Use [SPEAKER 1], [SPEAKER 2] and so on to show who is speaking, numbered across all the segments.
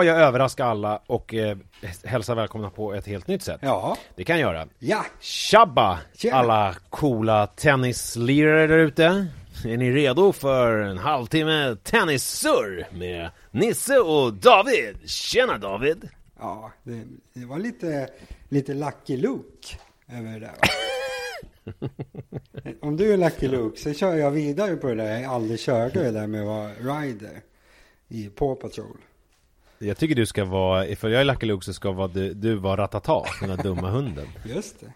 [SPEAKER 1] ska jag överraska alla och eh, hälsa välkomna på ett helt nytt sätt.
[SPEAKER 2] Ja.
[SPEAKER 1] Det kan jag göra.
[SPEAKER 2] Ja.
[SPEAKER 1] Tjabba!
[SPEAKER 2] Tjena.
[SPEAKER 1] Alla coola tennislirare där ute. Är ni redo för en halvtimme tennissurr med Nisse och David? Tjena David!
[SPEAKER 2] Ja, det, det var lite, lite Lucky Luke över det där. Om du är Lucky Luke så kör jag vidare på det där jag aldrig körde det där med att vara rider i Paw Patrol.
[SPEAKER 1] Jag tycker du ska vara, ifall jag är Lucky Luke så ska vara du, du vara Ratata, den där dumma hunden.
[SPEAKER 2] Just det.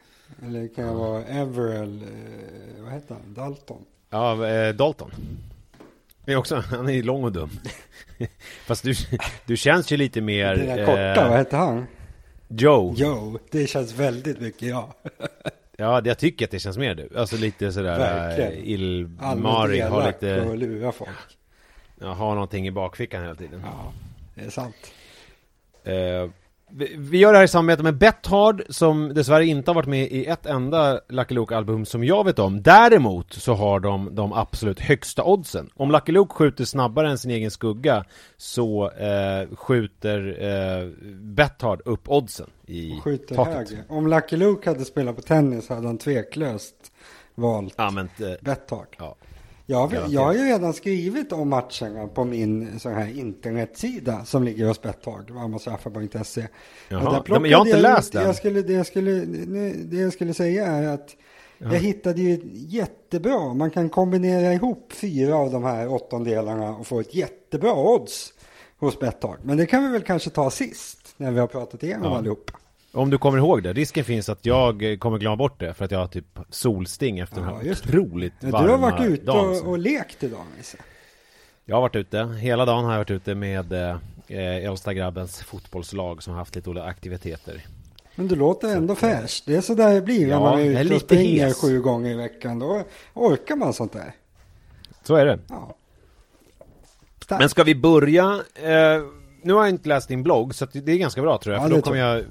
[SPEAKER 2] Eller kan jag vara Everell, eh, vad heter han, Dalton?
[SPEAKER 1] Ja, eh, Dalton. Det är också, han är lång och dum. Fast du, du känns ju lite mer...
[SPEAKER 2] Den där korta,
[SPEAKER 1] eh,
[SPEAKER 2] vad heter han?
[SPEAKER 1] Joe.
[SPEAKER 2] Joe, det känns väldigt mycket ja.
[SPEAKER 1] Ja, jag tycker att det känns mer du. Alltså lite sådär
[SPEAKER 2] Verkligen.
[SPEAKER 1] eh, illmarig,
[SPEAKER 2] Allmänt
[SPEAKER 1] har
[SPEAKER 2] elak
[SPEAKER 1] lite,
[SPEAKER 2] och lura folk.
[SPEAKER 1] ja, har någonting i bakfickan hela tiden.
[SPEAKER 2] Ja, det är sant.
[SPEAKER 1] Eh, vi, vi gör det här i samarbete med Bethard som dessvärre inte har varit med i ett enda Lucky Luke-album som jag vet om. Däremot så har de de absolut högsta oddsen. Om Lucky Luke skjuter snabbare än sin egen skugga så eh, skjuter eh, Bethard upp oddsen i
[SPEAKER 2] Skjuter
[SPEAKER 1] taket.
[SPEAKER 2] högre. Om Lucky Luke hade spelat på tennis hade han tveklöst valt
[SPEAKER 1] Använt, eh,
[SPEAKER 2] Betthard.
[SPEAKER 1] ja.
[SPEAKER 2] Jag, jag har ju redan skrivit om matcherna på min sån här internetsida som ligger hos.
[SPEAKER 1] Jaha. Ja, men jag har inte läst den.
[SPEAKER 2] Jag skulle, det, jag skulle, det jag skulle säga är att jag hittade ju jättebra, man kan kombinera ihop fyra av de här åttondelarna och få ett jättebra odds hos Betthard. Men det kan vi väl kanske ta sist, när vi har pratat igenom
[SPEAKER 1] Ja.
[SPEAKER 2] allihopa.
[SPEAKER 1] Om du kommer ihåg det, risken finns att jag eh, kommer glömma bort det för att jag har typ solsting efter
[SPEAKER 2] Ja,
[SPEAKER 1] den här
[SPEAKER 2] just det.
[SPEAKER 1] otroligt
[SPEAKER 2] Du
[SPEAKER 1] varma
[SPEAKER 2] har varit ute
[SPEAKER 1] dagen.
[SPEAKER 2] och, och lekt idag, Nisse.
[SPEAKER 1] Jag har varit ute, hela dagen har jag varit ute med eh, eh, äldsta grabbens fotbollslag som har haft lite olika aktiviteter.
[SPEAKER 2] Men du låter ändå fräsch. Det är så där det blir
[SPEAKER 1] Ja,
[SPEAKER 2] när man är ute och springer
[SPEAKER 1] hes.
[SPEAKER 2] sju gånger i veckan. Då orkar man sånt där.
[SPEAKER 1] Så är det.
[SPEAKER 2] Ja.
[SPEAKER 1] Men ska vi börja? Eh, nu har jag inte läst din blogg så det är ganska bra tror jag.
[SPEAKER 2] Ja,
[SPEAKER 1] för då kommer jag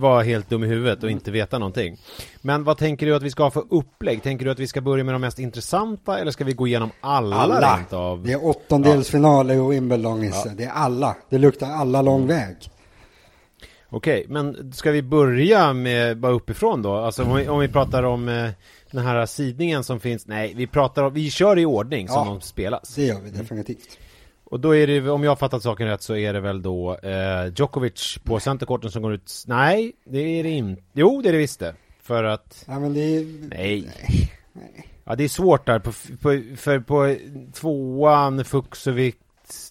[SPEAKER 1] vara helt dum i huvudet och inte veta någonting. Men vad tänker du att vi ska ha för upplägg? Tänker du att vi ska börja med de mest intressanta eller ska vi gå igenom alla,
[SPEAKER 2] alla.
[SPEAKER 1] rent av?
[SPEAKER 2] Det är åttondelsfinaler och Wimbledon Nisse. Det är alla. Det luktar alla lång väg.
[SPEAKER 1] Okej, men ska vi börja med bara uppifrån då? Alltså om vi, om vi pratar om eh, den här sidningen som finns. Nej, vi pratar om, vi kör i ordning som
[SPEAKER 2] Ja.
[SPEAKER 1] de spelas.
[SPEAKER 2] Det gör vi definitivt.
[SPEAKER 1] Och då är det, om jag har fattat saken rätt så är det väl då eh, Djokovic på centerkorten som går ut. Nej, det är det inte. Jo, det är det visst det. För att,
[SPEAKER 2] Ja, men det är...
[SPEAKER 1] nej.
[SPEAKER 2] Nej.
[SPEAKER 1] Ja, det är svårt där på, på, för på tvåan, Fuxovic,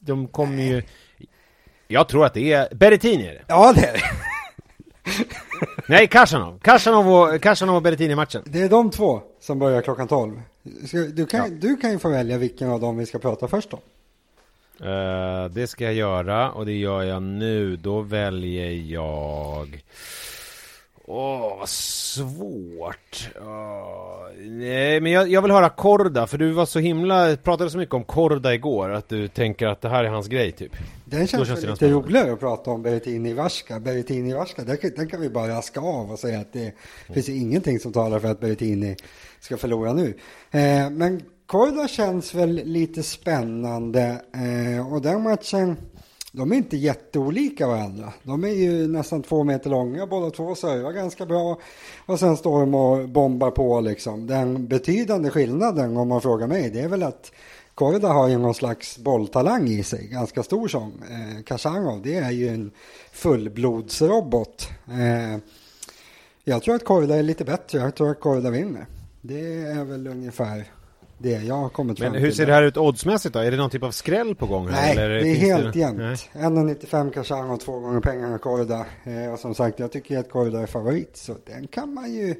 [SPEAKER 1] de kommer ju... Jag tror att det är, Berrettini är det.
[SPEAKER 2] Ja, det är det.
[SPEAKER 1] Nej, Kashanov. Kashanov och, och Berrettini i matchen.
[SPEAKER 2] Det är de två som börjar klockan tolv. Ska, du, kan, du kan ju få välja vilken av dem vi ska prata först om.
[SPEAKER 1] Eh, det ska jag göra och det gör jag nu. Då väljer jag... Åh, vad svårt. Åh, nej, men jag, jag vill höra Korda, för du var så himla... Pratade så mycket om Korda igår, att du tänker att det här är hans grej, typ.
[SPEAKER 2] Den känns,
[SPEAKER 1] känns
[SPEAKER 2] lite
[SPEAKER 1] spännande.
[SPEAKER 2] roligare att prata om Berrettini Varska. Berrettini Varska, den, den kan vi bara raska av och säga att det finns ingenting som talar för att Berrettini ska förlora nu. Eh, men Korda känns väl lite spännande eh, och den matchen, de är inte jätteolika varandra. De är ju nästan två meter långa båda två, servar ganska bra och sen står de och bombar på liksom. Den betydande skillnaden om man frågar mig, det är väl att Korda har ju någon slags bolltalang i sig, ganska stor sån. Eh, Kashangov, det är ju en fullblodsrobot. Eh, jag tror att Korda är lite bättre, jag tror att Korda vinner. Det är väl ungefär det jag har kommit
[SPEAKER 1] Men
[SPEAKER 2] fram
[SPEAKER 1] hur
[SPEAKER 2] till.
[SPEAKER 1] ser det här ut oddsmässigt då? Är det någon typ av skräll på gång? här,
[SPEAKER 2] Nej,
[SPEAKER 1] eller
[SPEAKER 2] det är helt
[SPEAKER 1] Nej.
[SPEAKER 2] jämnt. 1,95 Kashanov, två gånger pengarna Korda. Eh, och som sagt, jag tycker att Korda är favorit, så den kan man ju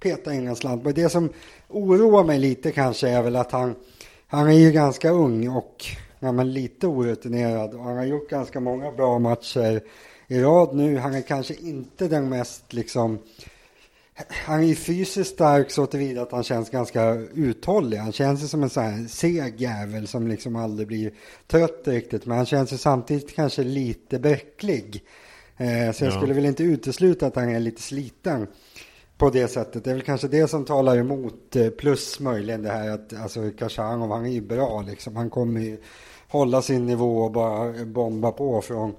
[SPEAKER 2] peta in en slant på. Det som oroar mig lite kanske är väl att han, han är ju ganska ung och ja, men lite orutinerad. Och han har gjort ganska många bra matcher i rad nu. Han är kanske inte den mest liksom han är fysiskt stark så tillvida att han känns ganska uthållig. Han känns som en sån här seg jävel som liksom aldrig blir trött riktigt. Men han känns ju samtidigt kanske lite bräcklig. Eh, så jag
[SPEAKER 1] Ja.
[SPEAKER 2] skulle väl inte utesluta att han är lite sliten på det sättet. Det är väl kanske det som talar emot. eh, Plus möjligen det här att alltså Kashanov, han är ju bra liksom. Han kommer ju hålla sin nivå och bara bomba på från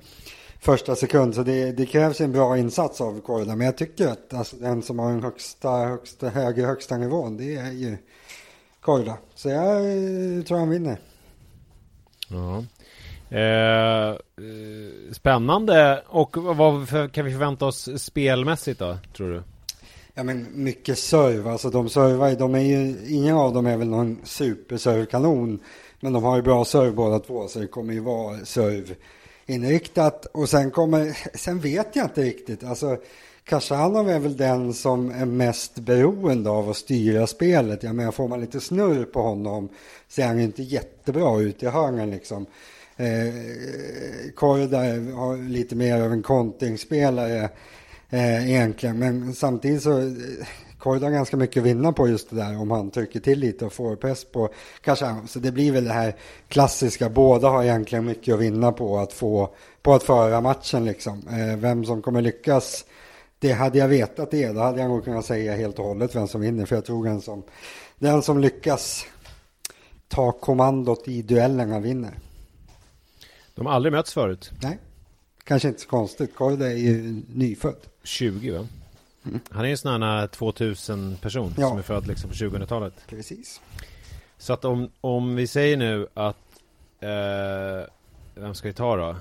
[SPEAKER 2] första sekund. Så det, det krävs en bra insats av Korda. Men jag tycker att alltså, den som har den högsta, högsta, högre högsta nivån, det är ju Korda. Så jag eh, tror han vinner.
[SPEAKER 1] Ja. Eh, spännande. Och vad kan vi förvänta oss spelmässigt då, tror du?
[SPEAKER 2] Ja men mycket serve, alltså de servar de är ju, ingen av dem är väl någon superservkanon. Men de har ju bra serve båda två så det kommer ju vara serve inriktat. Och sen kommer, sen vet jag inte riktigt, alltså Kashanov är väl den som är mest beroende av att styra spelet. Jag menar, får man lite snurr på honom ser han inte jättebra ut i hörnen liksom. Eh, Korda har lite mer av en kontringsspelare eh, egentligen. Men samtidigt så eh, Korda ganska mycket att vinna på just det där om han trycker till lite och får press på Kashanov. Så det blir väl det här klassiska, båda har egentligen mycket att vinna på att få på att föra matchen liksom. Eh, vem som kommer lyckas det hade jag vetat det, då hade jag nog kunnat säga helt och hållet vem som vinner. För jag tror den som, den som lyckas ta kommandot i duellerna vinner.
[SPEAKER 1] De har aldrig mötts förut.
[SPEAKER 2] Nej, kanske inte så konstigt. Korda är ju nyfödd.
[SPEAKER 1] 20 va? Mm. Han är ju en sån här 2000 person ja. som är född liksom på 2000-talet.
[SPEAKER 2] Precis.
[SPEAKER 1] Så att om, om vi säger nu att eh, Vem ska vi ta då?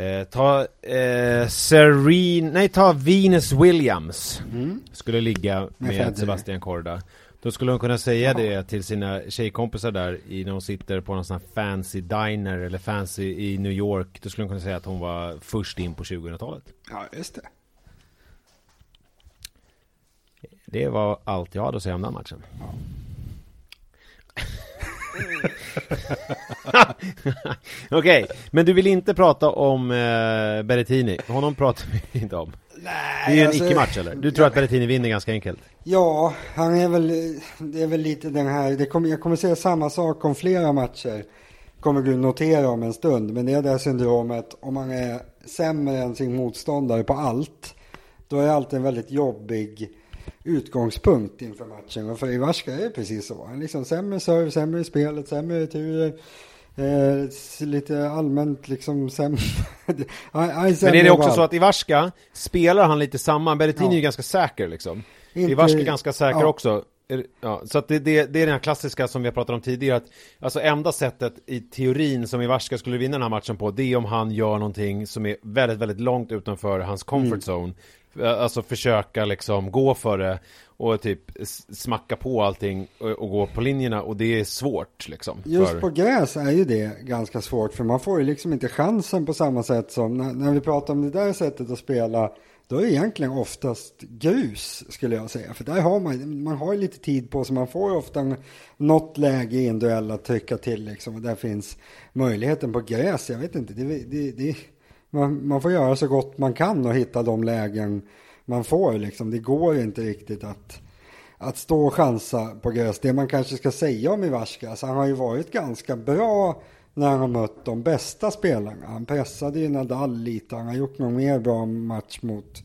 [SPEAKER 1] Eh, ta eh, Serene, nej ta Venus Williams mm. Skulle ligga med Sebastian Korda Då skulle hon kunna säga Jaha. det till sina tjejkompisar där i, När hon sitter på någon sån här fancy diner Eller fancy i New York Då skulle hon kunna säga att hon var först in på 2000-talet
[SPEAKER 2] Ja just det
[SPEAKER 1] Det var allt jag hade att säga om den matchen ja. Okej, okay, men du vill inte prata om eh, Berrettini? Honom pratar vi inte om. Nej, det är ju en alltså, icke-match eller? Du tror ja, att Berrettini vinner ganska enkelt?
[SPEAKER 2] Ja, han är väl, det är väl lite den här, det kommer, jag kommer säga samma sak om flera matcher. Kommer du notera om en stund, men det är det här syndromet, om man är sämre än sin motståndare på allt, då är det alltid en väldigt jobbig utgångspunkt inför matchen. Och för Ivarska är precis så. Han liksom sämre serve, sämre i spelet, sämre returer. Eh, lite allmänt liksom sämre.
[SPEAKER 1] Men är det också så att Ivarska spelar han lite samma? Berrettini ja. är ju ganska säker liksom. Inte... Ivarska är ganska säker ja. också. Ja, så det, det, det, är den här klassiska som vi har pratat om tidigare att Alltså enda sättet i teorin som Ivarska skulle vinna den här matchen på Det är om han gör någonting som är väldigt, väldigt långt utanför hans comfort mm. zone Eh, alltså försöka liksom gå för det och typ smacka på allting och, och, gå på linjerna och det är svårt liksom.
[SPEAKER 2] Just för... på gräs är ju det ganska svårt för man får ju liksom inte chansen på samma sätt som när, när vi pratar om det där sättet att spela då är det egentligen oftast grus skulle jag säga. För där har man, man har lite tid på sig. Man får ofta något läge i en duell att trycka till liksom. Och där finns möjligheten på gräs. Jag vet inte, det, det, det, man, man får göra så gott man kan och hitta de lägen man får. Liksom. Det går inte riktigt att, att stå och chansa på gräs. Det man kanske ska säga om Ivarska, alltså han har ju varit ganska bra när han har mött de bästa spelarna. Han pressade ju Nadal lite, han har gjort någon mer bra match mot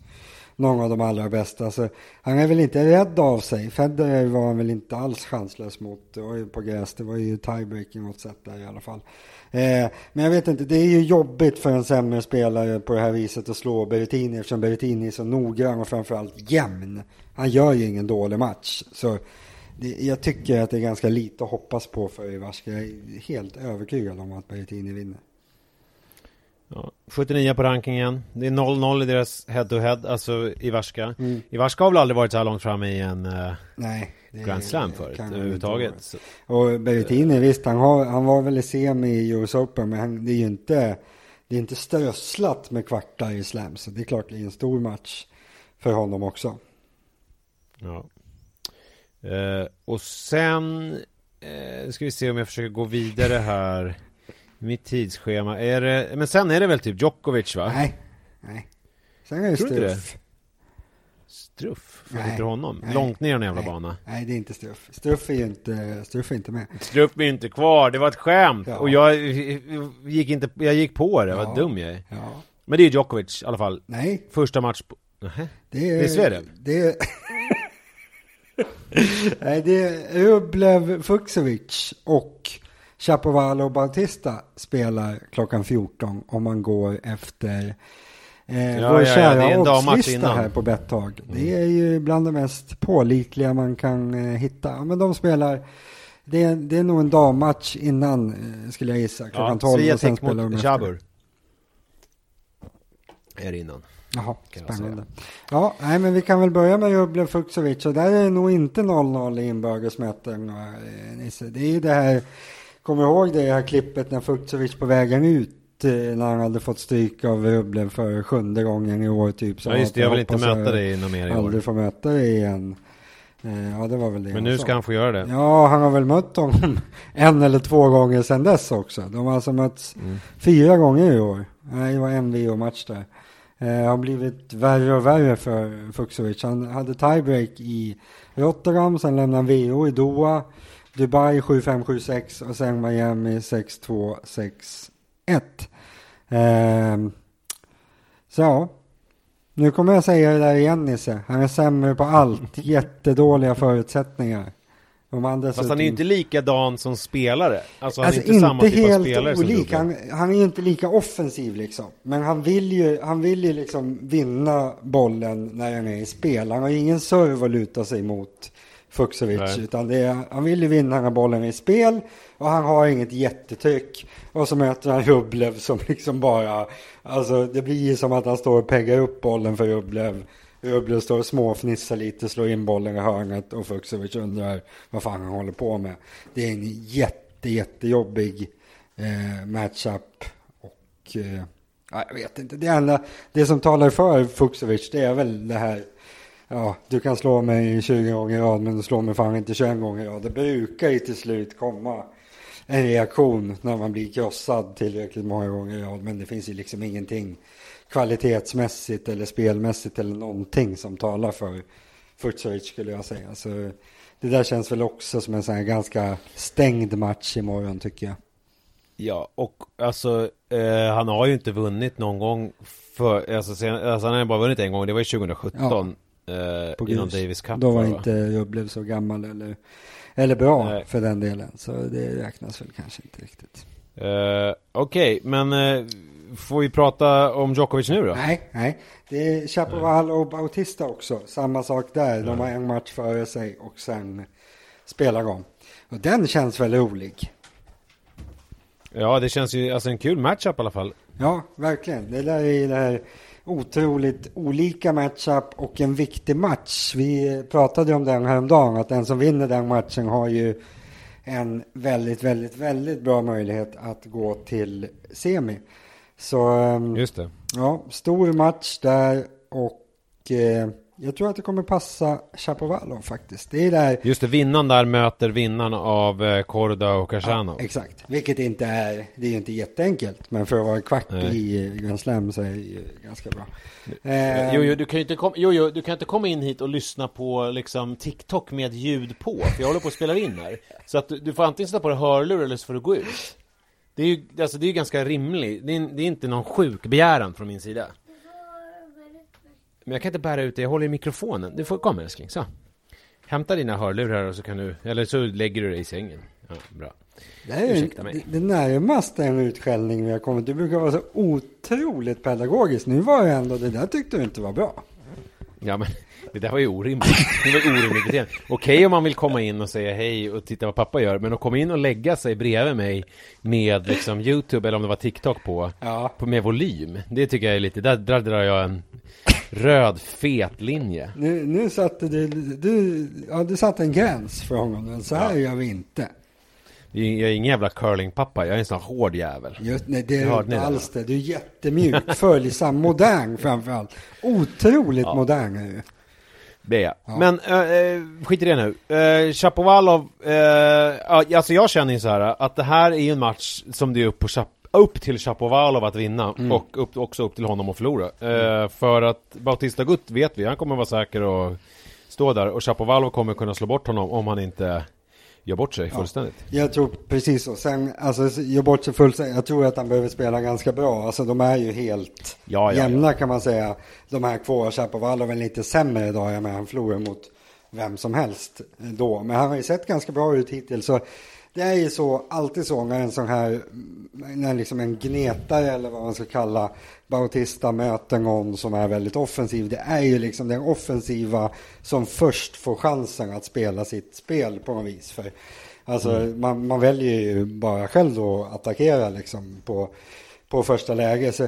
[SPEAKER 2] någon av de allra bästa. Så han är väl inte rädd av sig. Federer var han väl inte alls chanslös mot. Det var ju på gräs, det var ju tiebreaking åt sätt där i alla fall. Eh, men jag vet inte, det är ju jobbigt för en sämre spelare på det här viset att slå Berrettini eftersom Berrettini är så noggrann och framförallt jämn. Han gör ju ingen dålig match. Så det, jag tycker att det är ganska lite att hoppas på för Ivarska. Jag är helt övertygad om att Berrettini vinner.
[SPEAKER 1] Ja, 79 på rankingen. Det är 0-0 i deras head-to-head, alltså Ivarska. Mm. Ivarska har väl aldrig varit så här långt fram i en uh, Nej, Grand Slam förut överhuvudtaget.
[SPEAKER 2] Och Berrettini, visst, han, har, han var väl i semi i US Open, men han, det är ju inte, det är inte strösslat med kvartar i Slam, så det är klart det är en stor match för honom också.
[SPEAKER 1] Ja. Uh, och sen uh, ska vi se om jag försöker gå vidare här. Mitt tidsschema, är det, men sen är det väl typ Djokovic va?
[SPEAKER 2] Nej, nej. Sen är det Tror Struff.
[SPEAKER 1] Får inte honom? Nej, Långt ner i en jävla
[SPEAKER 2] nej,
[SPEAKER 1] bana.
[SPEAKER 2] Nej, det är inte Struff. Struff är ju inte, Struff är inte med.
[SPEAKER 1] Struff är inte kvar, det var ett skämt. Ja. Och jag gick inte, jag gick på det, ja. vad dum jag är. Ja. Men det är Djokovic i alla fall.
[SPEAKER 2] Nej.
[SPEAKER 1] Första match på... Nähä? Det är, det är Sverige.
[SPEAKER 2] Det är... Nej, det är Rublev Fuxovic och Chapovalov och Bautista spelar klockan 14 om man går efter eh,
[SPEAKER 1] Ja,
[SPEAKER 2] vår
[SPEAKER 1] ja, ja, det är
[SPEAKER 2] kära
[SPEAKER 1] dammatch
[SPEAKER 2] oddslista här på Betthag. Det är ju bland det mest pålitliga man kan eh, hitta. Ja, men de spelar, det är, det är nog en dammatch innan eh, skulle jag gissa, klockan 12 och sen spelar de.
[SPEAKER 1] Jabur. Är innan.
[SPEAKER 2] Jaha, spännande. Ja, nej, men vi kan väl börja med Rublev Fuksovic och där är det nog inte 0-0 i inbördesmöten. eh, Nisse. Det är ju det här, kommer ihåg det här klippet när Fuksovic på vägen ut när han hade fått stryk av Rublev för sjunde gången i år typ. Så
[SPEAKER 1] Ja just det, jag vill inte möta dig något mer i år.
[SPEAKER 2] Aldrig få möta dig igen. Eh, Ja, det var väl det
[SPEAKER 1] Men nu ska han få göra det.
[SPEAKER 2] Ja, han har väl mött honom en eller två gånger sedan dess också. De har alltså mötts
[SPEAKER 1] Mm.
[SPEAKER 2] fyra gånger i år. Nej, det var en VO-match där. Eh, har blivit värre och värre för Fuksovic. Han hade tiebreak i Rotterdam, sen lämnade han VO i Doha, Dubai 7-5-7-6 och sen Miami 6-2-6-1. Eh, så nu kommer jag säga det där igen Nisse. Han är sämre på allt. Jättedåliga förutsättningar. Om han
[SPEAKER 1] Fast han är ju inte likadan som spelare. Alltså han
[SPEAKER 2] Alltså
[SPEAKER 1] är inte, samma typ av spelare
[SPEAKER 2] olik. Han, han är ju inte lika offensiv liksom. Men han vill ju, han vill ju liksom vinna bollen när han är i spel. Han har ingen serve att luta sig mot Fuksovic.
[SPEAKER 1] Nej.
[SPEAKER 2] Utan det är, han vill ju vinna när bollen är i spel. Och han har inget jättetryck. Och så möter han Rublev som liksom bara, alltså det blir ju som att han står och peggar upp bollen för Rublev. Rublev står och småfnissar lite, slår in bollen i hörnet och Fuksovic undrar vad fan han håller på med. Det är en jätte, jättejobbig eh, matchup. Och eh, jag vet inte, det enda, det som talar för Fuksovic det är väl det här Ja, du kan slå mig 20 gånger i rad men du slår mig fan inte 21 gånger i rad. Det brukar ju till slut komma en reaktion när man blir krossad tillräckligt många gånger i rad. Men det finns ju liksom ingenting kvalitetsmässigt eller spelmässigt eller någonting som talar för Futsovic skulle jag säga. Så det där känns väl också som en sån här ganska stängd match imorgon tycker jag.
[SPEAKER 1] Ja, och alltså eh, han har ju inte vunnit någon gång för, alltså, sen, alltså han har bara vunnit en gång, det var ju 2017 eh,
[SPEAKER 2] På
[SPEAKER 1] inom
[SPEAKER 2] grus.
[SPEAKER 1] Davis Cup.
[SPEAKER 2] Då var
[SPEAKER 1] va, va?
[SPEAKER 2] inte Rublev så gammal eller, eller bra
[SPEAKER 1] Nej.
[SPEAKER 2] för den delen. Så det räknas väl kanske inte riktigt.
[SPEAKER 1] Eh, Okej, men eh, får vi prata om Djokovic nu då?
[SPEAKER 2] Nej, nej. Det är Chapoval och Bautista också. Samma sak där. De har en match före sig och sen spelar de. Och den känns väl rolig.
[SPEAKER 1] Ja, det känns ju, alltså en kul matchup i alla fall.
[SPEAKER 2] Ja, verkligen. Det där är det här otroligt olika matchup och en viktig match. Vi pratade om den häromdagen, att den som vinner den matchen har ju en väldigt, väldigt, väldigt bra möjlighet att gå till semi. Så ehm,
[SPEAKER 1] Just det.
[SPEAKER 2] ja, stor match där och eh, jag tror att det kommer passa Chapovalov faktiskt. Det är där
[SPEAKER 1] Just det, vinnaren där möter vinnaren av eh, Korda och Casiano.
[SPEAKER 2] Exakt, vilket inte är, det är ju inte jätteenkelt, men för att vara kvart
[SPEAKER 1] Nej.
[SPEAKER 2] i Grand Slam så är det ju ganska bra. Eh,
[SPEAKER 3] Jo, jo, du kan ju inte kom, jo, jo, du kan inte komma in hit och lyssna på liksom TikTok med ljud på, för jag håller på att spela in här. Så att du, du får antingen sätta på dig hörlurar eller så får du gå ut.
[SPEAKER 1] Det är ju alltså, det är ganska rimligt. Det är, det är inte någon sjuk begäran från min sida. Men jag kan inte bära ut det, jag håller i mikrofonen. Du får komma älskling, så. Hämta dina hörlurar och så kan du, eller så lägger du dig i sängen. Ja, bra.
[SPEAKER 2] det är
[SPEAKER 1] ursäkta mig.
[SPEAKER 2] det, det närmaste en utskällning vi har kommit. Du brukar vara så otroligt pedagogisk. Nu var det ändå, det där tyckte du inte var bra.
[SPEAKER 1] Ja men, det där var ju orimligt. Det var orimligt beteende. Okej om man vill komma in och säga hej och titta vad pappa gör, men att komma in och lägga sig bredvid mig med liksom YouTube eller om det var TikTok på,
[SPEAKER 2] Ja.
[SPEAKER 1] på med volym. Det tycker jag är lite, där, där drar jag en röd fet linje.
[SPEAKER 2] Nu, nu satte du, du, ja, du satte en gräns för honom, så här gör vi inte.
[SPEAKER 1] Jag är ingen jävla curlingpappa, jag är en sån hård jävel.
[SPEAKER 2] Just, nej, det är du inte alls det. Du är jättemjuk, följsam, modern framförallt. Otroligt
[SPEAKER 1] Ja.
[SPEAKER 2] modern är du.
[SPEAKER 1] Det är jag.
[SPEAKER 2] Ja.
[SPEAKER 1] Men äh, skit i det nu. Äh, Chapovalov, äh, ja, alltså jag känner ju så här att det här är ju en match som det är upp, på Chap- upp till Chapovalov att vinna
[SPEAKER 2] Mm.
[SPEAKER 1] och upp, också upp till honom att förlora. Äh, för att Bautista Gutt vet vi, han kommer vara säker och stå där och Chapovalov kommer kunna slå bort honom om han inte gör bort sig fullständigt.
[SPEAKER 2] Jag tror precis så. Sen, alltså, gör bort sig fullt. Jag tror att han behöver spela ganska bra. Alltså, de är ju helt
[SPEAKER 1] Ja, ja, ja.
[SPEAKER 2] jämna kan man säga. De här två, Chapovalov är lite sämre idag. Jag menar, han förlorar mot vem som helst då. Men han har ju sett ganska bra ut hittills. Så det är ju så, alltid så när en sån här, när liksom en gnetare eller vad man ska kalla Bautista möter någon som är väldigt offensiv. Det är ju liksom den offensiva som först får chansen att spela sitt spel på något vis. För, alltså mm. man, man väljer ju bara själv att attackera liksom på på första läge. Så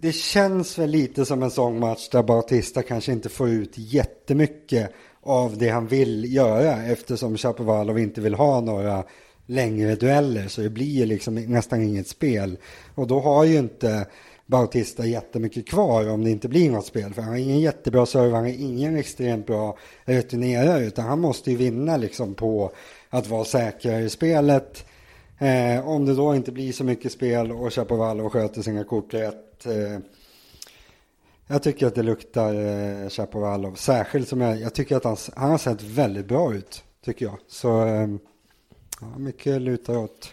[SPEAKER 2] det känns väl lite som en sån match där Bautista kanske inte får ut jättemycket av det han vill göra eftersom Chapovalov inte vill ha några längre dueller så det blir liksom nästan inget spel. Och då har ju inte Bautista jättemycket kvar om det inte blir något spel. För han har ingen jättebra serve, han har ingen extremt bra returnerare utan han måste ju vinna liksom på att vara säkrare i spelet. Eh, om det då inte blir så mycket spel och Chapovalov sköter sina kort rätt eh, jag tycker att det luktar eh, Chapovalov. Särskilt som jag, jag tycker att han, han har sett väldigt bra ut. Tycker jag. Så eh, ja, mycket lutar åt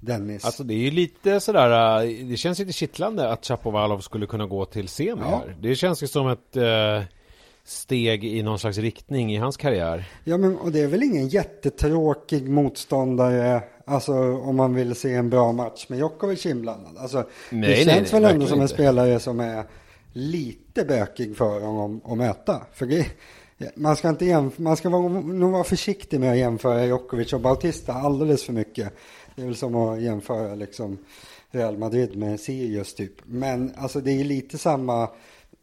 [SPEAKER 2] Dennis.
[SPEAKER 1] Alltså det är ju lite sådär, eh, det känns lite kittlande att Chapovalov skulle kunna gå till semi ja. här. Det känns ju som ett eh, steg i någon slags riktning i hans karriär.
[SPEAKER 2] Ja men och det är väl ingen jättetråkig motståndare, alltså om man vill se en bra match med Djokovic inblandad. Alltså, nej, det känns nej, väl ändå som en inte. spelare som är lite bökig för honom att möta. För det, man ska, inte jämf- man ska vara, nog vara försiktig med att jämföra Djokovic och Bautista alldeles för mycket. Det är väl som att jämföra liksom Real Madrid med Sirius typ. Men alltså det är lite samma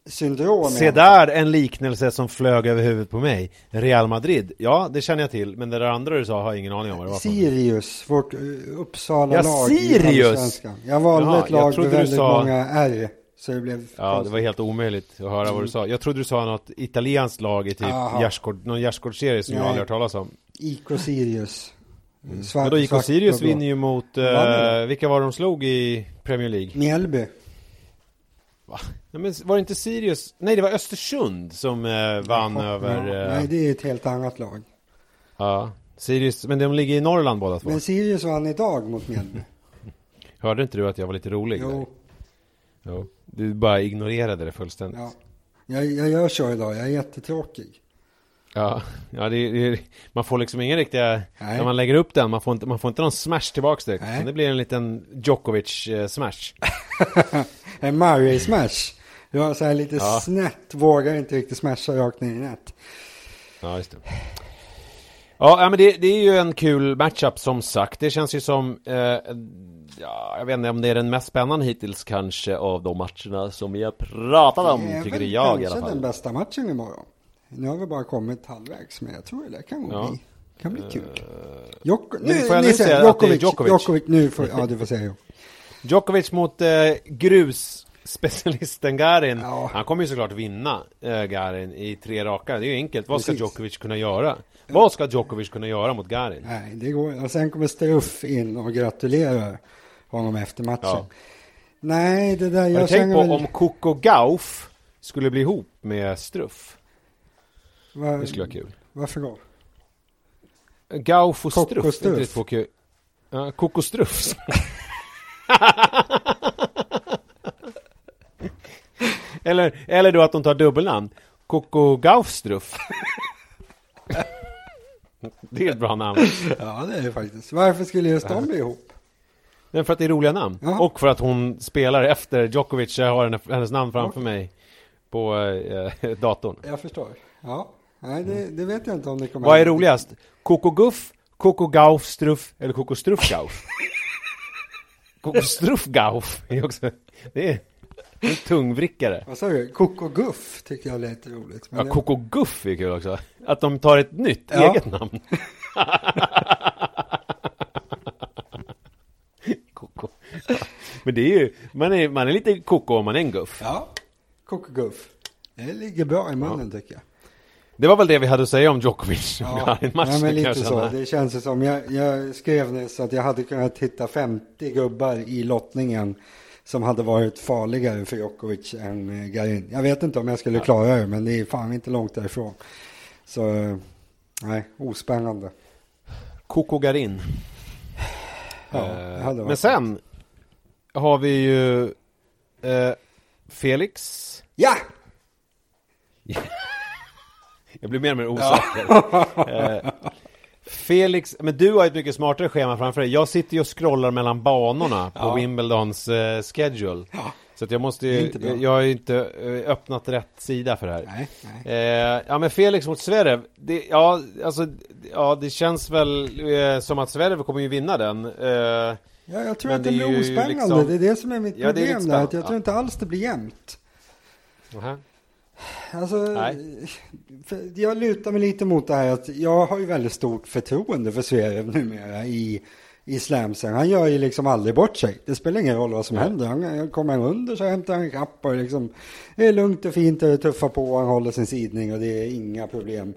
[SPEAKER 2] syndrom.
[SPEAKER 1] Se där en liknelse som flög över huvudet på mig. Real Madrid, ja det känner jag till, men det där andra du sa har jag ingen aning om vad det var
[SPEAKER 2] Sirius, vårt Uppsala-lag
[SPEAKER 1] ja, Sirius!
[SPEAKER 2] Jag valde Jaha, ett lag med väldigt sa... många R. Så det blev
[SPEAKER 1] Ja, det var helt omöjligt att höra vad du sa. Jag trodde du sa något italienskt lag i typ gärdsgård, någon gärdsgårdsserie som Nej. jag aldrig hört talas om.
[SPEAKER 2] IK Sirius.
[SPEAKER 1] Mm. Svart, då IK Sirius vinner ju mot, uh, vilka var de slog i Premier League?
[SPEAKER 2] Mjällby.
[SPEAKER 1] Va? Nej, men var det inte Sirius? Nej, det var Östersund som uh, vann
[SPEAKER 2] ja,
[SPEAKER 1] över...
[SPEAKER 2] Uh... Nej, det är ett helt annat lag.
[SPEAKER 1] Ja, Sirius, men de ligger i Norrland båda två.
[SPEAKER 2] Men Sirius vann idag mot Mjällby.
[SPEAKER 1] Hörde inte du att jag var lite rolig?
[SPEAKER 2] Jo.
[SPEAKER 1] Där? Jo. Du bara ignorerade det fullständigt.
[SPEAKER 2] Ja. Jag, jag gör så idag, jag är jättetråkig.
[SPEAKER 1] Ja, ja det, det, man får liksom ingen riktiga, Nej. när man lägger upp den, man får inte, man får inte någon smash tillbaks direkt. Det blir en liten Djokovic-smash.
[SPEAKER 2] Eh, en Murray-smash. Du har så här lite ja. snett, vågar inte riktigt smasha rakt ner i nät.
[SPEAKER 1] Ja, just det. Ja, men det, det, är ju en kul matchup som sagt. Det känns ju som eh, ja, jag vet inte om det är den mest spännande hittills kanske av de matcherna som vi har pratat om, tycker jag i alla fall. Det är
[SPEAKER 2] den bästa matchen imorgon. Nu har vi bara kommit halvvägs, men jag tror det kan ja. bli, kan bli kul. Uh, Jok nu, får jag nu säga Djokovic, Djokovic. Djokovic, nu får, ja du får säga jo.
[SPEAKER 1] Djokovic mot eh, grus specialisten Garin. Ja. Han kommer ju såklart vinna äh, Garin i tre raka. Det är ju enkelt. Vad ska Djokovic kunna göra? Ja. Vad ska Djokovic kunna göra mot Garin?
[SPEAKER 2] Nej, det går. Och sen kommer Struff in och gratulerar honom efter matchen. Ja. Nej, det där...
[SPEAKER 1] Jag Har du tänkt på väl... om Coco Gauff skulle bli ihop med Struff? Var... Det skulle vara kul.
[SPEAKER 2] Varför då?
[SPEAKER 1] Gauff och Struff. Koko. Inte två kul. Ja, Coco Struff. eller, eller då att de tar dubbelnamn. Coco Gauff-Struff. det är ett bra namn.
[SPEAKER 2] Ja, det är det faktiskt. Varför skulle just de bli ihop?
[SPEAKER 1] Nej, för att det är roliga namn. Ja. Och för att hon spelar efter Djokovic. Jag har hennes namn framför ja. mig på äh, datorn.
[SPEAKER 2] Jag förstår. Ja, nej det, det, vet jag inte om det kommer
[SPEAKER 1] Vad är roligast? Koko Guff, Koko Gauff Struff eller Koko Struff Gauff? Koko Struff Gauff är också... Det är en tungvrickare.
[SPEAKER 2] Vad sa du? Koko Guff tycker jag lät roligt.
[SPEAKER 1] Men ja, Koko Guff är kul också. Att de tar ett nytt ja. eget namn. Men det är ju, man är, man är lite koko om man är en guff.
[SPEAKER 2] Ja, koko-guff. Det ligger bra i munnen ja. tycker jag.
[SPEAKER 1] Det var väl det vi hade att säga om Djokovic.
[SPEAKER 2] Ja, match, ja men lite så. Det känns som, jag, jag skrev nyss att jag hade kunnat hitta 50 gubbar i lottningen som hade varit farligare för Djokovic än eh, Garin. Jag vet inte om jag skulle klara det, men det är fan inte långt därifrån. Så, nej, ospännande.
[SPEAKER 1] Koko Garin. Ja, eh, men sen har vi ju eh, Felix.
[SPEAKER 2] Ja!
[SPEAKER 1] Jag blir mer och mer osäker. Ja. eh, Felix, men du har ett mycket smartare schema framför dig. Jag sitter ju och scrollar mellan banorna på
[SPEAKER 2] Ja.
[SPEAKER 1] Wimbledons eh, schedule.
[SPEAKER 2] Ja.
[SPEAKER 1] Så att jag måste ju, jag har ju inte eh, öppnat rätt sida för det här.
[SPEAKER 2] Nej, nej.
[SPEAKER 1] Eh, ja men Felix mot Zverev, det, ja alltså, ja det känns väl eh, som att Zverev kommer ju vinna den. Eh,
[SPEAKER 2] Ja, jag tror att det blir ospännande.
[SPEAKER 1] liksom-
[SPEAKER 2] Det är det som är mitt
[SPEAKER 1] Ja,
[SPEAKER 2] problem
[SPEAKER 1] lite
[SPEAKER 2] där. Jag tror
[SPEAKER 1] ja.
[SPEAKER 2] inte alls det blir jämnt.
[SPEAKER 1] nähä.
[SPEAKER 2] Alltså,
[SPEAKER 1] Nej.
[SPEAKER 2] jag lutar mig lite mot det här att jag har ju väldigt stort förtroende för Zverev numera i, i slamsen. Han gör ju liksom aldrig bort sig. Det spelar ingen roll vad som händer. Han kommer under så hämtar han kapp och liksom, det är lugnt och fint och det tuffar på. Han håller sin sidning och det är inga problem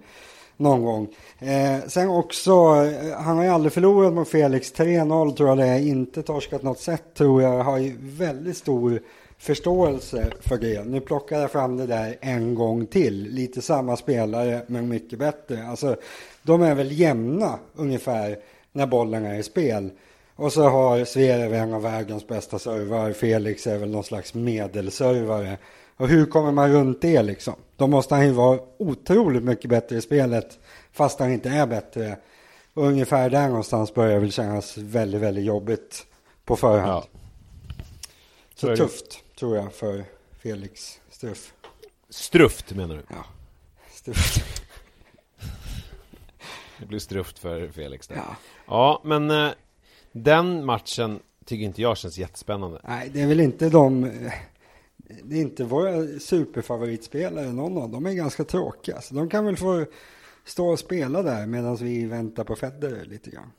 [SPEAKER 2] någon gång. Eh, sen också, eh, han har ju aldrig förlorat mot Felix. 3-0 tror jag det är. Inte torskat något sätt tror jag. Har ju väldigt stor förståelse för det. Nu plockar jag fram det där en gång till. Lite samma spelare men mycket bättre. Alltså, de är väl jämna ungefär när bollen är i spel. Och så har Zverev en av världens bästa servar. Felix är väl någon slags medelservare. Och hur kommer man runt det liksom? Då måste han ju vara otroligt mycket bättre i spelet fast han inte är bättre. Och ungefär där någonstans börjar väl kännas väldigt, väldigt jobbigt på förhand.
[SPEAKER 1] Ja. Så
[SPEAKER 2] Så
[SPEAKER 1] det.
[SPEAKER 2] tufft tror jag för Felix Struff.
[SPEAKER 1] Struft menar du?
[SPEAKER 2] Ja, Struff.
[SPEAKER 1] Det blir struft för Felix där. Ja,
[SPEAKER 2] Ja.
[SPEAKER 1] men eh, den matchen tycker inte jag känns jättespännande.
[SPEAKER 2] Nej, det är väl inte de... Det är inte våra superfavoritspelare, någon av dem är ganska tråkiga. Så de kan väl få stå och spela där medan vi väntar på Federer lite grann.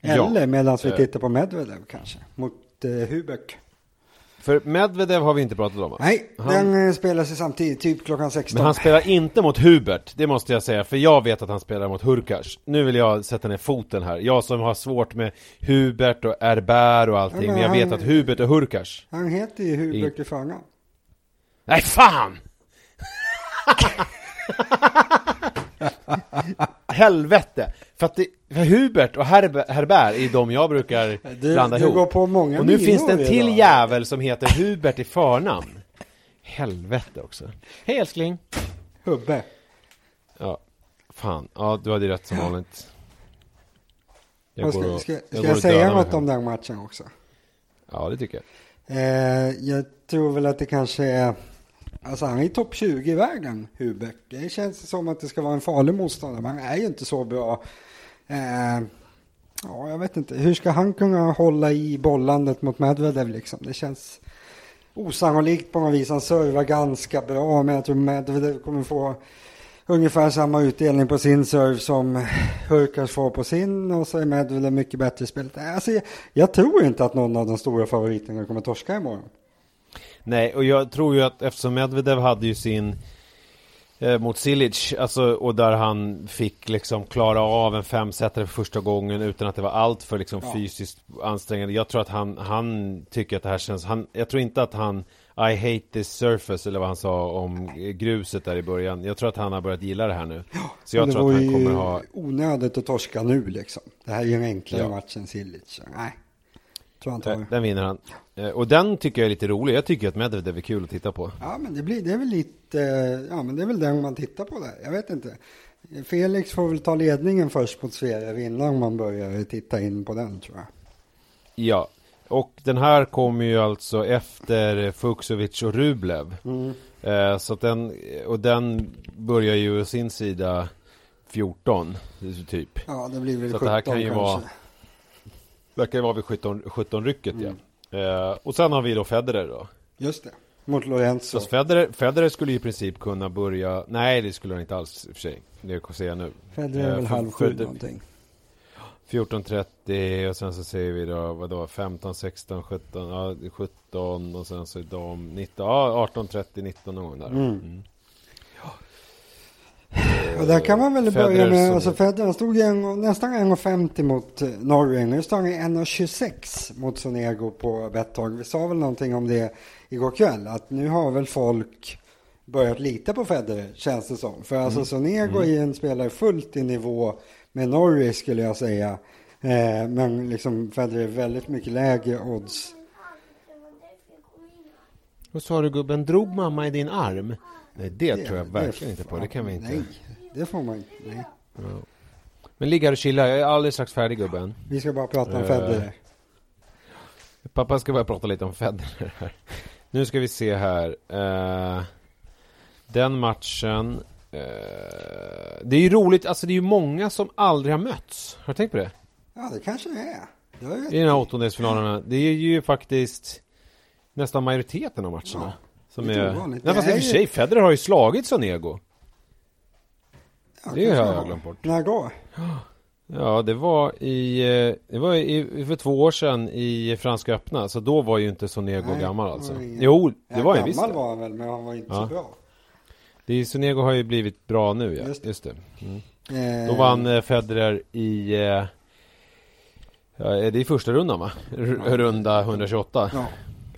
[SPEAKER 1] Ja.
[SPEAKER 2] Eller medan vi
[SPEAKER 1] Eh.
[SPEAKER 2] tittar på Medvedev kanske, mot eh, Hubert.
[SPEAKER 1] För Medvedev har vi inte pratat om va?
[SPEAKER 2] Nej,
[SPEAKER 1] Han-
[SPEAKER 2] den eh, spelas ju samtidigt, typ klockan 16.
[SPEAKER 1] Men han spelar inte mot Hubert, det måste jag säga, för jag vet att han spelar mot Hurkacz. Nu vill jag sätta ner foten här. Jag som har svårt med Hubert och Herbert och allting,
[SPEAKER 2] Ja, men
[SPEAKER 1] men jag vet
[SPEAKER 2] han-
[SPEAKER 1] att Hubert och Hurkacz.
[SPEAKER 2] Han heter ju Hubert i förnamn.
[SPEAKER 1] Nej, fan! Helvete! För att det, för Hubert och Herbe, Herbert är de jag brukar
[SPEAKER 2] Du,
[SPEAKER 1] blanda
[SPEAKER 2] du
[SPEAKER 1] ihop.
[SPEAKER 2] går på många
[SPEAKER 1] och nu finns det en till
[SPEAKER 2] idag.
[SPEAKER 1] jävel som heter Hubert i förnamn. Helvete också. Hej älskling.
[SPEAKER 2] Hubbe.
[SPEAKER 1] Ja, fan. Ja, du hade rätt som vanligt. Jag
[SPEAKER 2] ska
[SPEAKER 1] och-
[SPEAKER 2] ska,
[SPEAKER 1] jag
[SPEAKER 2] ska
[SPEAKER 1] går
[SPEAKER 2] jag säga något om den matchen också?
[SPEAKER 1] Ja, det tycker jag.
[SPEAKER 2] Eh, jag tror väl att det kanske är... Alltså han är i topp 20 i världen, Hubert. Det känns som att det ska vara en farlig motståndare, men han är ju inte så bra. Eh, ja, jag vet inte. Hur ska han kunna hålla i bollandet mot Medvedev liksom? Det känns osannolikt på något vis. Han servar ganska bra, men jag tror Medvedev kommer få ungefär samma utdelning på sin serve som Hurkacz får på sin och så är Medvedev mycket bättre i spelet. Alltså, jag, jag tror inte att någon av de stora favoriterna kommer torska imorgon.
[SPEAKER 1] Nej, och jag tror ju att eftersom Medvedev hade ju sin eh, mot Silic, alltså, och där han fick liksom klara av en femsetare för första gången utan att det var allt för liksom
[SPEAKER 2] Ja.
[SPEAKER 1] fysiskt ansträngande. Jag tror att han, han tycker att det här känns, han, jag tror inte att han I hate this surface eller vad han sa om gruset där i början. Jag tror att han har börjat gilla det här nu. Så jag tror att han kommer ha
[SPEAKER 2] onödigt att torska nu liksom. Det här är ju en enklare
[SPEAKER 1] Ja.
[SPEAKER 2] match än Silic. Nej, tror han tar
[SPEAKER 1] Eh, Den vinner han. Eh, Och den tycker jag är lite rolig. Jag tycker att Medvedev är kul att titta på.
[SPEAKER 2] Ja, men det, blir, det är väl lite, ja men det är väl den man tittar på där. Jag vet inte. Felix får väl ta ledningen först mot Zverev innan man börjar titta in på den tror jag.
[SPEAKER 1] Ja, och den här kommer ju alltså efter Fuksovic och Rublev.
[SPEAKER 2] Mm.
[SPEAKER 1] Eh, så den, och den börjar ju sin sida 14, typ.
[SPEAKER 2] Ja, det blir väl
[SPEAKER 1] Så att
[SPEAKER 2] 17
[SPEAKER 1] det här kan ju
[SPEAKER 2] kanske.
[SPEAKER 1] vara- Verkar ju vara vid 17, 17 rycket ja. Eh, och sen har vi då Federer då.
[SPEAKER 2] Just det, mot Lorenzo.
[SPEAKER 1] Så Federer, Federer skulle ju i princip kunna börja, nej det skulle han inte alls i och för sig. Det ser jag nu.
[SPEAKER 2] Federer är
[SPEAKER 1] Eh,
[SPEAKER 2] väl halv sju någonting.
[SPEAKER 1] 14.30 och sen så säger vi då vadå 15, 16, 17, ja 17 och sen så är de 19, ja 18.30, 19 någon gång där.
[SPEAKER 2] Mm.
[SPEAKER 1] Mm.
[SPEAKER 2] Och där kan man väl
[SPEAKER 1] Federer
[SPEAKER 2] börja med,
[SPEAKER 1] som-
[SPEAKER 2] alltså Federer stod ju en, nästan 1,50 mot eh, Norrie. Nu står han i 1,26 mot Sonego på Betthag. Vi sa väl någonting om det igår kväll, att nu har väl folk börjat lita på Federer, känns det som. För alltså Sonego är en spelare fullt i nivå med Norrie skulle jag säga. Eh, men liksom Federer är väldigt mycket lägre odds.
[SPEAKER 1] Vad sa du gubben, drog mamma i din arm? Nej det, tror jag
[SPEAKER 2] det
[SPEAKER 1] verkligen inte på, det kan vi inte.
[SPEAKER 2] Nej, det får man inte. Nej.
[SPEAKER 1] Ja. Men ligga och chilla, jag är aldrig strax färdig gubben.
[SPEAKER 2] Vi ska bara prata om
[SPEAKER 1] Eh.
[SPEAKER 2] Federer.
[SPEAKER 1] Pappa ska bara prata lite om Federer här. Nu ska vi se här. Eh, den matchen. Eh, det är ju roligt, alltså det är ju många som aldrig har mötts. Har du tänkt på det?
[SPEAKER 2] Ja, det kanske det är. Det
[SPEAKER 1] I de här åttondelsfinalerna. Det är ju faktiskt nästan majoriteten av matcherna.
[SPEAKER 2] Ja,
[SPEAKER 1] som är...
[SPEAKER 2] ovanligt.
[SPEAKER 1] Nej, fast i och för sig, Federer har ju slagit Sonego.
[SPEAKER 2] Ja,
[SPEAKER 1] det har jag glömt bort.
[SPEAKER 2] När då?
[SPEAKER 1] Ja, det var i... eh, Det var i, för två år sedan i Franska öppna. Så då var ju inte Sonego
[SPEAKER 2] Nej,
[SPEAKER 1] gammal alltså.
[SPEAKER 2] ingen-
[SPEAKER 1] Jo, det
[SPEAKER 2] Ja,
[SPEAKER 1] var ju visst
[SPEAKER 2] Gammal var han väl, men han var inte
[SPEAKER 1] Ja.
[SPEAKER 2] så bra.
[SPEAKER 1] det. är- Sonego har ju blivit bra nu, ja.
[SPEAKER 2] Just
[SPEAKER 1] Just
[SPEAKER 2] det.
[SPEAKER 1] Mm.
[SPEAKER 2] Eh,
[SPEAKER 1] Då vann eh, Federer i... eh, Ja, det är första rundan va? R-. Runda 128.
[SPEAKER 2] Ja,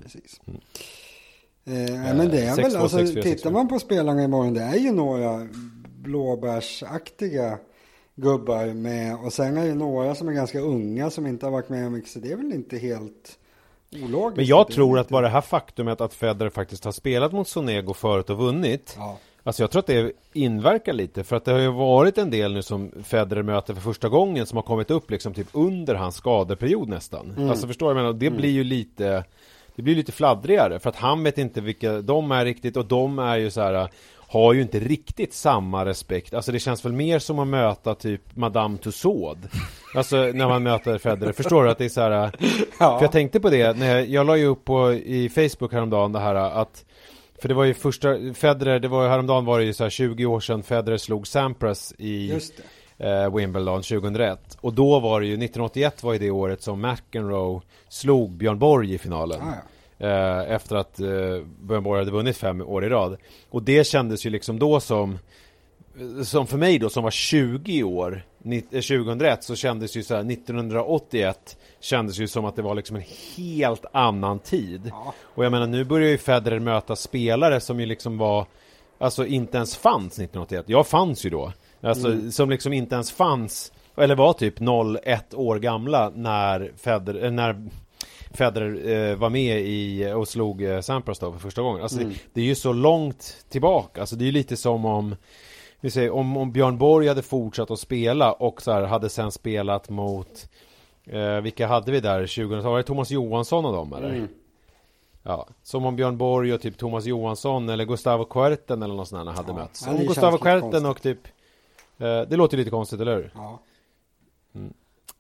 [SPEAKER 2] precis. Eh, nej, men det är
[SPEAKER 1] 6-2,
[SPEAKER 2] väl, alltså,
[SPEAKER 1] 6-4,
[SPEAKER 2] tittar
[SPEAKER 1] 6-4.
[SPEAKER 2] man på spelarna imorgon, det är ju några blåbärsaktiga gubbar med, och sen är det några som är ganska unga som inte har varit med om så det är väl inte helt ologiskt.
[SPEAKER 1] Men jag tror att bara det här faktumet att Federer faktiskt har spelat mot Sonego förut och vunnit
[SPEAKER 2] Ja,
[SPEAKER 1] Alltså jag tror att det inverkar lite för att det har ju varit en del nu som Federer möter för första gången som har kommit upp liksom typ under hans skadeperiod nästan.
[SPEAKER 2] Mm.
[SPEAKER 1] Alltså förstår jag menar? Det blir ju lite Det blir lite fladdrigare för att han vet inte vilka de är riktigt och de är ju så här har ju inte riktigt samma respekt. Alltså det känns väl mer som att möta typ Madame Tussauds. Alltså när man möter Federer. Förstår du att det är så här
[SPEAKER 2] ja.
[SPEAKER 1] för jag tänkte på det, när jag, jag la ju upp på i Facebook häromdagen det här att För det var ju första, Federer, det var ju häromdagen var det ju så här 20 år sedan Federer slog Sampras i. eh, Wimbledon 2001 Och då var det ju, 1981 var ju det året som McEnroe slog Björn Borg i finalen
[SPEAKER 2] Ja, ja.
[SPEAKER 1] eh, Efter att eh, Björn Borg hade vunnit fem år i rad Och det kändes ju liksom då som som för mig då som var 20 år ni- eh, 2001 så kändes ju så här 1981 kändes ju som att det var liksom en helt annan tid.
[SPEAKER 2] Ja.
[SPEAKER 1] Och jag menar nu börjar ju Federer möta spelare som ju liksom var Alltså inte ens fanns 1981. Jag fanns ju då. Alltså som liksom inte ens fanns Eller var typ 01 år gamla när Federer, eh, när Federer eh, var med i och slog eh, Sampras då för första gången. Alltså
[SPEAKER 2] Mm.
[SPEAKER 1] det, det är ju så långt tillbaka. Alltså det är ju lite som om vi säger, om, om Björn Borg hade fortsatt att spela och så här, hade sen spelat mot eh, Vilka hade vi där 2000? Var det Thomas Johansson och dem eller?
[SPEAKER 2] Mm.
[SPEAKER 1] Ja, som om Björn Borg och typ Thomas Johansson eller Gustavo Kuerten eller någon sån här hade
[SPEAKER 2] Ja,
[SPEAKER 1] mötts. Om Gustavo Kuerten och typ eh, Det låter lite konstigt, eller hur?
[SPEAKER 2] Ja.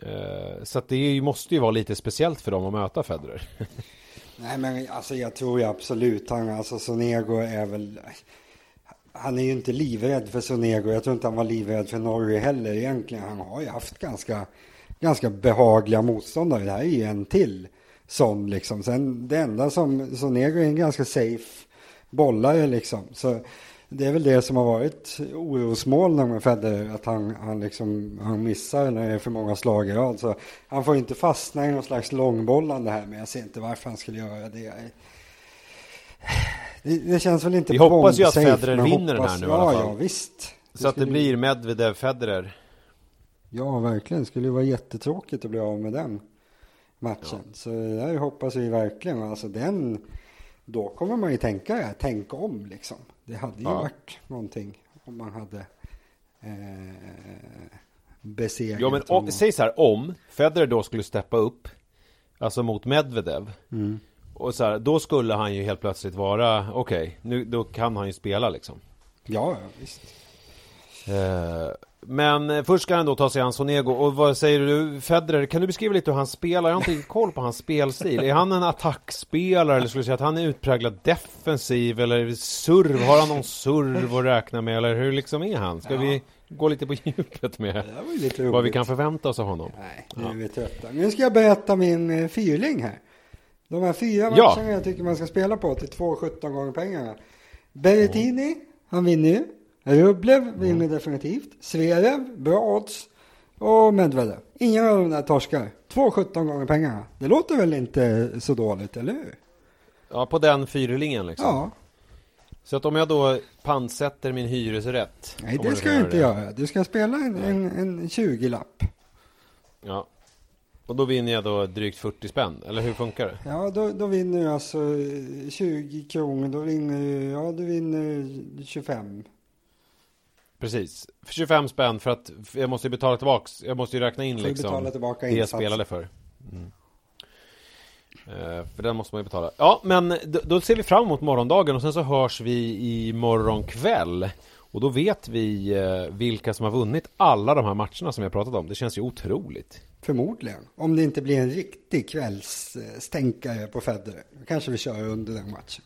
[SPEAKER 1] Eh, så att det måste ju vara lite speciellt för dem att möta Federer.
[SPEAKER 2] Nej men alltså jag tror ju absolut han, alltså Sonego är väl Han är ju inte livrädd för Sonego. Jag tror inte han var livrädd för Norge heller egentligen. Han har ju haft ganska Ganska behagliga motståndare. Det här är ju en till sån liksom. Sen det enda som Sonego är en ganska safe bollare liksom. Så det är väl det som har varit orosmolnen med Federer, att han, han, liksom, han missar när det är för många slag i rad. Så han får inte fastna i någon slags långbollande här, men jag ser inte varför han skulle göra det. Det, det känns väl inte
[SPEAKER 1] Vi hoppas ju att
[SPEAKER 2] bombsafe,
[SPEAKER 1] Federer vinner den här nu i alla
[SPEAKER 2] ja,
[SPEAKER 1] fall.
[SPEAKER 2] Ja, visst.
[SPEAKER 1] Så att det blir Medvedev Federer.
[SPEAKER 2] Ja, verkligen. Det skulle ju vara jättetråkigt att bli av med den matchen. Så det där hoppas vi verkligen. Alltså den, då kommer man ju tänka, tänka om liksom. Det hade ju
[SPEAKER 1] Ja.
[SPEAKER 2] varit någonting om man hade eh, besegrat
[SPEAKER 1] Ja men om, säg så här, om Federer då skulle steppa upp Alltså mot Medvedev
[SPEAKER 2] Mm.
[SPEAKER 1] Och så här, då skulle han ju helt plötsligt vara Okej, nu då kan han ju spela liksom
[SPEAKER 2] Ja, ja, visst.
[SPEAKER 1] Eh, Men eh, först ska han då ta sig an Sonego och vad säger du Federer, kan du beskriva lite hur han spelar? Jag har inte riktigt koll på hans spelstil Är han en attackspelare eller skulle du säga att han är utpräglad defensiv eller serv? Har han någon serv att räkna med eller hur liksom är han? Ska
[SPEAKER 2] Ja.
[SPEAKER 1] vi gå lite på djupet med vad vi kan förvänta oss av honom?
[SPEAKER 2] Nej, nu
[SPEAKER 1] Ja.
[SPEAKER 2] är vi trötta. Nu ska jag berätta min eh, fyrling här. De här fyra
[SPEAKER 1] Ja.
[SPEAKER 2] matcherna jag tycker man ska spela på till 2,17 gånger pengarna. Berrettini, han vinner ju. Rublev vinner definitivt. Zverev, bra odds. Och Medvedev. Ingen av de där torskar. 2,17 gånger pengarna. Det låter väl inte så dåligt, eller hur?
[SPEAKER 1] Ja, på den fyrlingen liksom.
[SPEAKER 2] Ja,
[SPEAKER 1] Så att om jag då pantsätter min hyresrätt.
[SPEAKER 2] nej det ska du inte
[SPEAKER 1] det.
[SPEAKER 2] göra. Du ska spela en, en, en 20-lapp.
[SPEAKER 1] Ja. Och då vinner jag då drygt 40 spänn, eller hur funkar det?
[SPEAKER 2] Ja, då, då vinner du alltså eh, 20 kronor. Då vinner du, ja du vinner 25.
[SPEAKER 1] Precis. För 25 spänn för att jag måste ju betala tillbaks. Jag måste ju räkna in liksom
[SPEAKER 2] tillbaka
[SPEAKER 1] det jag spelade för. Mm. Eh, för den måste man ju betala. Ja, men då, då ser vi fram emot morgondagen och sen så hörs vi i morgon kväll. Och då vet vi eh, vilka som har vunnit alla de här matcherna som vi har pratat om. Det känns ju otroligt.
[SPEAKER 2] Förmodligen. Om det inte blir en riktig kvällsstänkare på Federer. Då kanske vi kör under den matchen.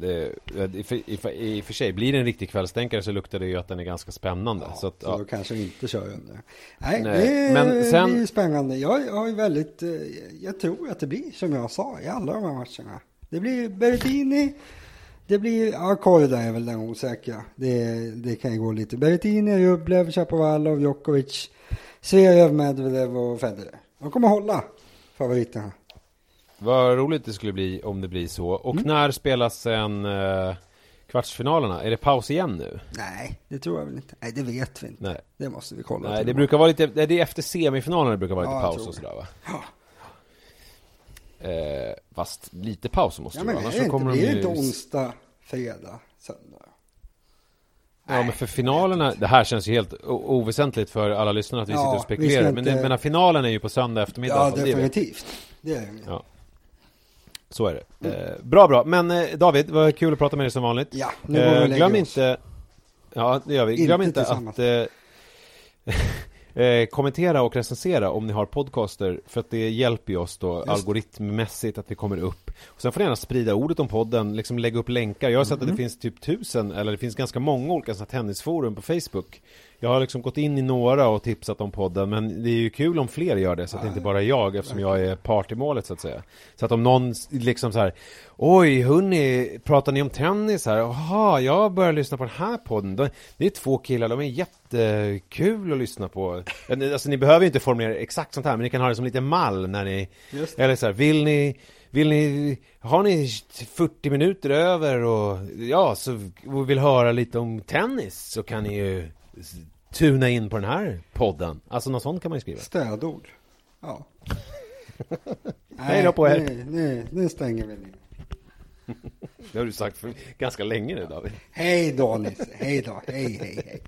[SPEAKER 1] Det, i, för, i, för- i och för sig, blir det en riktig kvällstänkare så luktar det ju att den är ganska spännande.
[SPEAKER 2] Ja,
[SPEAKER 1] så att,
[SPEAKER 2] så
[SPEAKER 1] ja.
[SPEAKER 2] då kanske vi inte kör under. Nej,
[SPEAKER 1] Nej,
[SPEAKER 2] det
[SPEAKER 1] men sen-
[SPEAKER 2] blir spännande. Jag, jag är väldigt, eh, jag tror att det blir som jag sa i alla de här matcherna. Det blir Berrettini, det blir, ja Korda är väl den osäkra. Det, det kan ju gå lite. Berrettini, Rublev, Chapovalov, Djokovic, Zverev, Medvedev och Federer. De kommer hålla favoriterna.
[SPEAKER 1] Vad roligt det skulle bli om det blir så. Och
[SPEAKER 2] Mm.
[SPEAKER 1] när spelas sen eh, kvartsfinalerna? Är det paus igen nu?
[SPEAKER 2] Nej, det tror jag väl inte. Nej, det vet vi inte.
[SPEAKER 1] Nej.
[SPEAKER 2] Det måste vi kolla.
[SPEAKER 1] Nej, det brukar vara lite, det är efter semifinalen det brukar vara lite
[SPEAKER 2] Ja, jag
[SPEAKER 1] paus och sådär va?
[SPEAKER 2] Ja.
[SPEAKER 1] Eh, fast lite paus måste
[SPEAKER 2] Ja,
[SPEAKER 1] det
[SPEAKER 2] men
[SPEAKER 1] vara,
[SPEAKER 2] är
[SPEAKER 1] annars
[SPEAKER 2] det
[SPEAKER 1] så
[SPEAKER 2] inte,
[SPEAKER 1] kommer
[SPEAKER 2] blir
[SPEAKER 1] de
[SPEAKER 2] det
[SPEAKER 1] ju...
[SPEAKER 2] inte onsdag, fredag, söndag?
[SPEAKER 1] Ja men för finalerna, det här känns ju helt oväsentligt för alla lyssnare att vi
[SPEAKER 2] Ja,
[SPEAKER 1] sitter och spekulerar. Men
[SPEAKER 2] inte-
[SPEAKER 1] menar finalen är ju på söndag eftermiddag.
[SPEAKER 2] Ja,
[SPEAKER 1] det det.
[SPEAKER 2] definitivt. Det är det.
[SPEAKER 1] Ja. Så är det. Eh, bra, bra. Men eh, David, det var kul att prata med dig som vanligt.
[SPEAKER 2] Ja, nu går vi och
[SPEAKER 1] Eh,
[SPEAKER 2] lägger
[SPEAKER 1] glöm
[SPEAKER 2] oss.
[SPEAKER 1] inte Ja, det gör vi. Glöm
[SPEAKER 2] Inte
[SPEAKER 1] inte
[SPEAKER 2] tillsammans.
[SPEAKER 1] att eh, eh, kommentera och recensera om ni har podcaster för att det hjälper ju oss då
[SPEAKER 2] Just.
[SPEAKER 1] algoritmmässigt att vi kommer upp. Och sen får ni gärna sprida ordet om podden, liksom lägga upp länkar. Jag har sett
[SPEAKER 2] Mm.
[SPEAKER 1] att det finns typ tusen, eller det finns ganska många olika sådana tennisforum på Facebook. Jag har liksom gått in i några och tipsat om podden, men det är ju kul om fler gör det, så att det inte bara är jag, eftersom jag är part i målet så att säga. Så att om någon liksom så här, oj hörni, pratar ni om tennis här? Jaha, jag börjar lyssna på den här podden. De- Det är två killar, de är jättekul att lyssna på. Alltså ni behöver ju inte formulera exakt sånt här, men ni kan ha det som lite mall när ni, eller så här, vill ni vill ni, har ni 40 minuter över och ja, så och vill höra lite om tennis så kan ni ju tuna in på den här podden. Alltså något sånt kan man ju skriva.
[SPEAKER 2] Stödord. Ja.
[SPEAKER 1] Hej då på er.
[SPEAKER 2] Nu, nu, nu stänger vi ner.
[SPEAKER 1] Det har du sagt för ganska länge nu David.
[SPEAKER 2] Hej då Nisse, hej då, hej hej hej.